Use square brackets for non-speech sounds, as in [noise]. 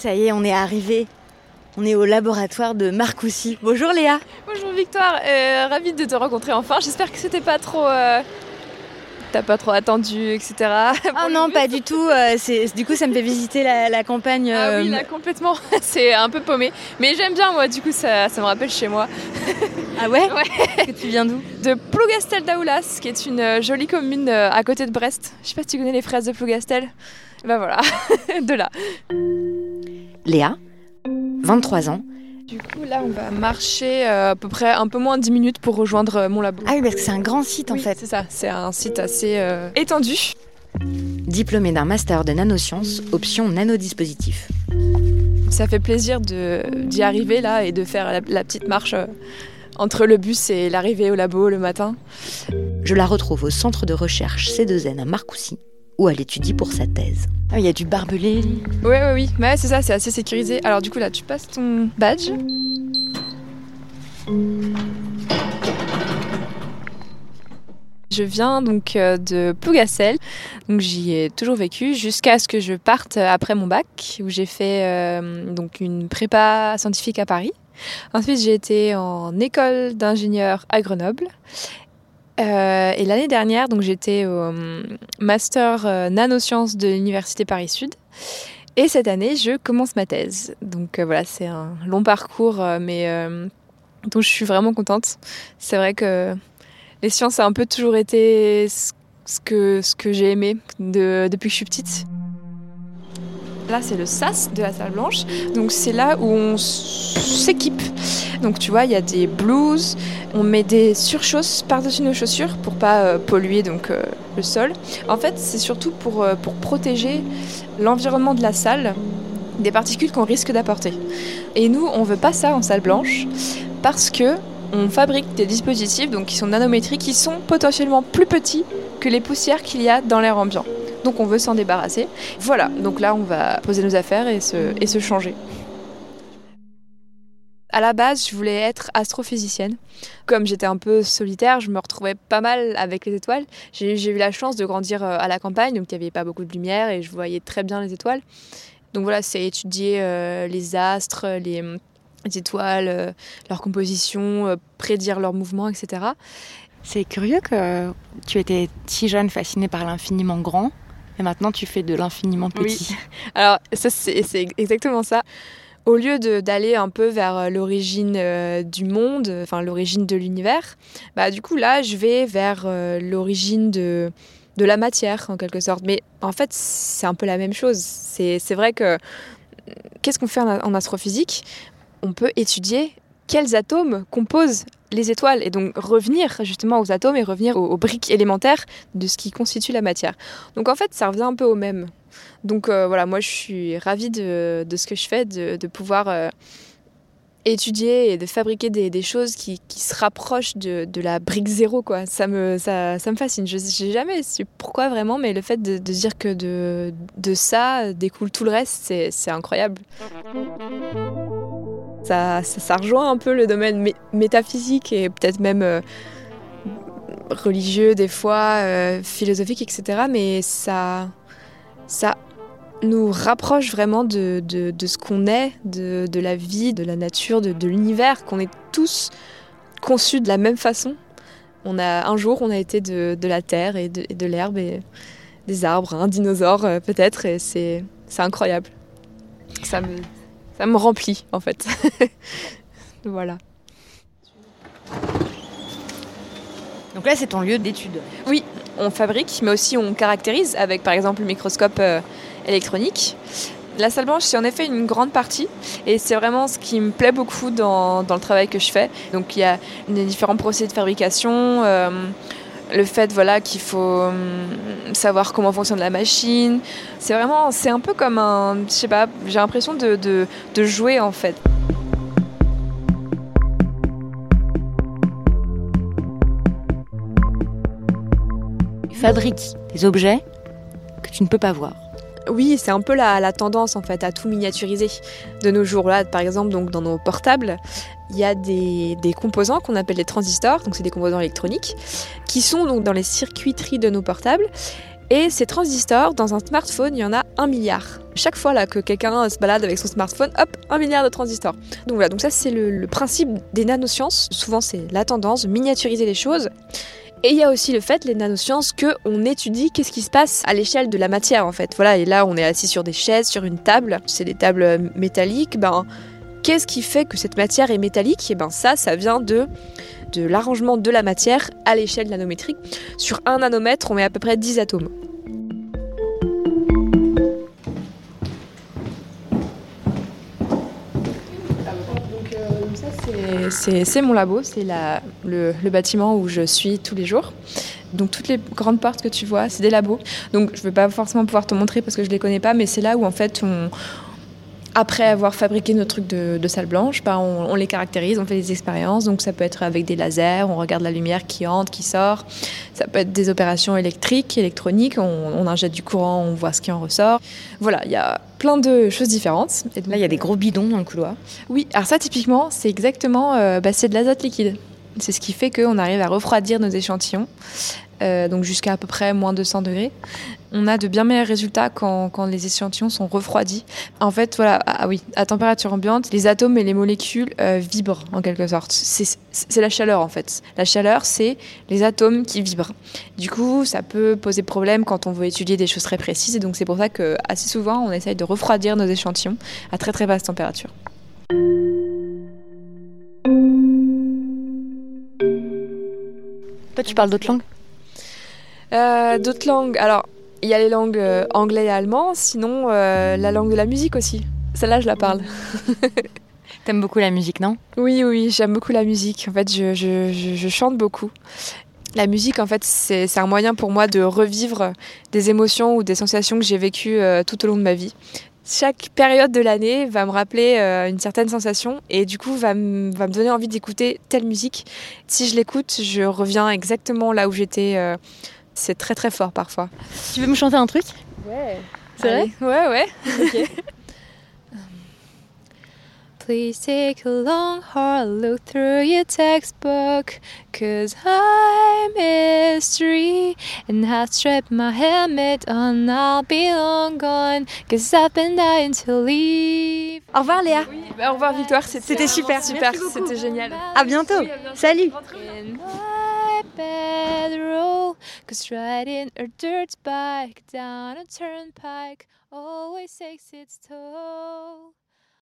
Ça y est, on est arrivé. On est au laboratoire de Marcoussi. Bonjour Léa. Bonjour Victoire, euh, ravie de te rencontrer enfin. J'espère que c'était pas trop. euh, T'as pas trop attendu, etc. [laughs] Ah non, pas du tout. euh, c'est- du coup, ça me fait visiter la, la campagne. Ah euh, oui, là complètement. [laughs] C'est un peu paumé. Mais j'aime bien moi, du coup ça, ça me rappelle chez moi. Ah ouais [laughs] Ouais. Que tu viens d'où De Plougastel d'Aoulas, qui est une euh, jolie commune euh, à côté de Brest. Je sais pas si tu connais les fraises de Plougastel. Bah voilà, de là. Léa, 23 ans. Du coup là on va marcher euh, à peu près un peu moins de 10 minutes pour rejoindre euh, mon labo. Ah oui, parce que c'est un grand site en Oui, fait. C'est ça, c'est un site assez euh, étendu. Diplômé d'un master de nanosciences, option nanodispositif. Ça fait plaisir d'y arriver là et de faire la, la petite marche entre le bus et l'arrivée au labo le matin. Je la retrouve au centre de recherche C2N à Marcoussis, où elle étudie pour sa thèse. Ah, il y a du barbelé. Oui, oui, oui. Mais c'est ça, c'est assez sécurisé. Alors du coup là, tu passes ton badge. Je viens donc euh, de Plougastel, donc j'y ai toujours vécu jusqu'à ce que je parte euh, après mon bac, où j'ai fait euh, donc une prépa scientifique à Paris. Ensuite, j'ai été en école d'ingénieur à Grenoble. Euh, et l'année dernière, donc j'étais au euh, master euh, nanosciences de l'université Paris Sud. Et cette année, je commence ma thèse. Donc voilà, c'est un long parcours, mais dont je suis vraiment contente. C'est vrai que les sciences a un peu toujours été ce que, ce que j'ai aimé de- depuis que je suis petite. Là, c'est le SAS de la salle blanche. Donc c'est là où on s'équipe. Donc tu vois, il y a des blouses, on met des surchausses par-dessus nos chaussures pour pas euh, polluer donc euh, le sol. En fait, c'est surtout pour, euh, pour protéger l'environnement de la salle des particules qu'on risque d'apporter. Et nous, on veut pas ça en salle blanche parce que on fabrique des dispositifs donc qui sont nanométriques qui sont potentiellement plus petits que les poussières qu'il y a dans l'air ambiant. Donc on veut s'en débarrasser. Voilà, donc là on va poser nos affaires et se, et se changer. À la base, je voulais être astrophysicienne. Comme j'étais un peu solitaire, je me retrouvais pas mal avec les étoiles. J'ai eu la chance de grandir euh, à la campagne, donc il n'y avait pas beaucoup de lumière et je voyais très bien les étoiles. Donc voilà, c'est étudier euh, les astres, les, les étoiles, euh, leur composition, prédire leurs mouvements, etc. C'est curieux que tu étais si jeune, fascinée par l'infiniment grand, et maintenant tu fais de l'infiniment petit. [laughs] Alors, ça, c'est exactement ça. Au lieu d'aller un peu vers euh, l'origine euh, du monde, enfin l'origine de l'univers, bah, du coup là, je vais vers euh, l'origine de, de la matière, en quelque sorte. Mais en fait, c'est un peu la même chose. C'est c'est vrai que qu'est-ce qu'on fait en, en astrophysique? On peut étudier quels atomes composent les étoiles et donc revenir justement aux atomes et revenir aux, briques élémentaires de ce qui constitue la matière. Donc en fait, ça revient un peu au même. Donc euh, voilà, moi je suis ravie de, ce que je fais, de, pouvoir euh, étudier et de fabriquer des, choses qui, qui se rapprochent de, de la brique zéro. Quoi. Ça, me, ça, ça me fascine. Je n'ai jamais su pourquoi vraiment, mais le fait de, dire que de, ça découle tout le reste, c'est incroyable. Ça, ça, rejoint un peu le domaine mé- métaphysique et peut-être même euh, religieux des fois, euh, philosophique, etc. Mais ça, ça nous rapproche vraiment de, ce qu'on est, de, la vie, de la nature, de, l'univers, qu'on est tous conçus de la même façon. On a, un jour, on a été de, la terre et de, l'herbe et des arbres, un dinosaure euh, peut-être, et c'est incroyable. Ça me, ça me remplit en fait. [laughs] voilà. Donc là, c'est ton lieu d'étude. on fabrique, mais aussi on caractérise avec par exemple le microscope euh, électronique. La salle blanche, c'est en effet une grande partie et c'est vraiment ce qui me plaît beaucoup dans, dans le travail que je fais. Donc il y a les différents procédés de fabrication, euh, le fait voilà, qu'il faut hum, savoir comment fonctionne la machine. C'est vraiment, c'est un peu comme un, je sais pas, j'ai l'impression de, jouer en fait. Tu fabriques des objets que tu ne peux pas voir. Oui, c'est un peu la, tendance en fait à tout miniaturiser. De nos jours là, par exemple, dans nos portables, il y a des, composants qu'on appelle les transistors, donc c'est des composants électroniques, qui sont dans les circuiteries de nos portables Et ces transistors, dans un smartphone, il y en a un milliard. Chaque fois que quelqu'un se balade avec son smartphone, hop, un milliard de transistors. Donc voilà, donc ça c'est le, le principe des nanosciences. Souvent c'est la tendance miniaturiser les choses. Et il y a aussi le fait, les nanosciences, qu'on étudie qu'est-ce qui se passe à l'échelle de la matière en fait. Voilà, et là on est assis sur des chaises, sur une table, c'est des tables métalliques, ben qu'est-ce qui fait que cette matière est métallique? Et ben ça, ça vient de de l'arrangement de la matière à l'échelle nanométrique. Sur un nanomètre, on met à peu près 10 atomes. C'est mon labo, c'est le, le bâtiment où je suis tous les jours. Donc toutes les grandes portes que tu vois, c'est des labos. Donc je ne vais pas forcément pouvoir te montrer parce que je ne les connais pas, mais c'est là où en fait on, après avoir fabriqué nos trucs de, salle blanche, bah, on, les caractérise, on fait des expériences. Donc ça peut être avec des lasers, on regarde la lumière qui entre, qui sort. Ça peut être des opérations électriques, électroniques. On, injecte du courant, on voit ce qui en ressort. Voilà, il y a plein de choses différentes. Et Là, il y a des gros bidons dans le couloir. Oui, alors ça typiquement, c'est exactement, euh, bah, c'est de l'azote liquide. C'est ce qui fait qu'on arrive à refroidir nos échantillons. Euh, donc jusqu'à à peu près moins 200 degrés. On a de bien meilleurs résultats quand, quand les échantillons sont refroidis. En fait, voilà, ah, ah oui, à température ambiante, les atomes et les molécules euh, vibrent en quelque sorte. C'est la chaleur en fait. La chaleur, c'est les atomes qui vibrent. Du coup, ça peut poser problème quand on veut étudier des choses très précises. Et donc c'est pour ça que assez souvent, on essaye de refroidir nos échantillons à très très basse température. Toi, tu parles d'autres langues? Euh, d'autres langues. Alors, il y a les langues euh, anglais et allemand, sinon euh, la langue de la musique aussi. Celle-là, je la parle. [laughs] T'aimes beaucoup la musique, non? Oui, oui, j'aime beaucoup la musique. En fait, je, je, je, chante beaucoup. La musique, en fait, c'est un moyen pour moi de revivre des émotions ou des sensations que j'ai vécues tout au long de ma vie. Chaque période de l'année va me rappeler une certaine sensation et du coup va, va me donner envie d'écouter telle musique. Si je l'écoute, je reviens exactement là où j'étais c'est très très fort parfois. Tu veux me chanter un truc? Ouais. C'est vrai? Ouais, ouais. Ok. [laughs] Please take a long hard look through your textbook Cause I'm history And I strap my helmet on I'll be long gone Cause I've been dying to leave Au revoir Léa oui, bah, Au revoir Victoire, c'était super, super, c'était génial À bientôt, à bientôt. Salut bedroll Cause riding a dirt bike down a turnpike always takes its toll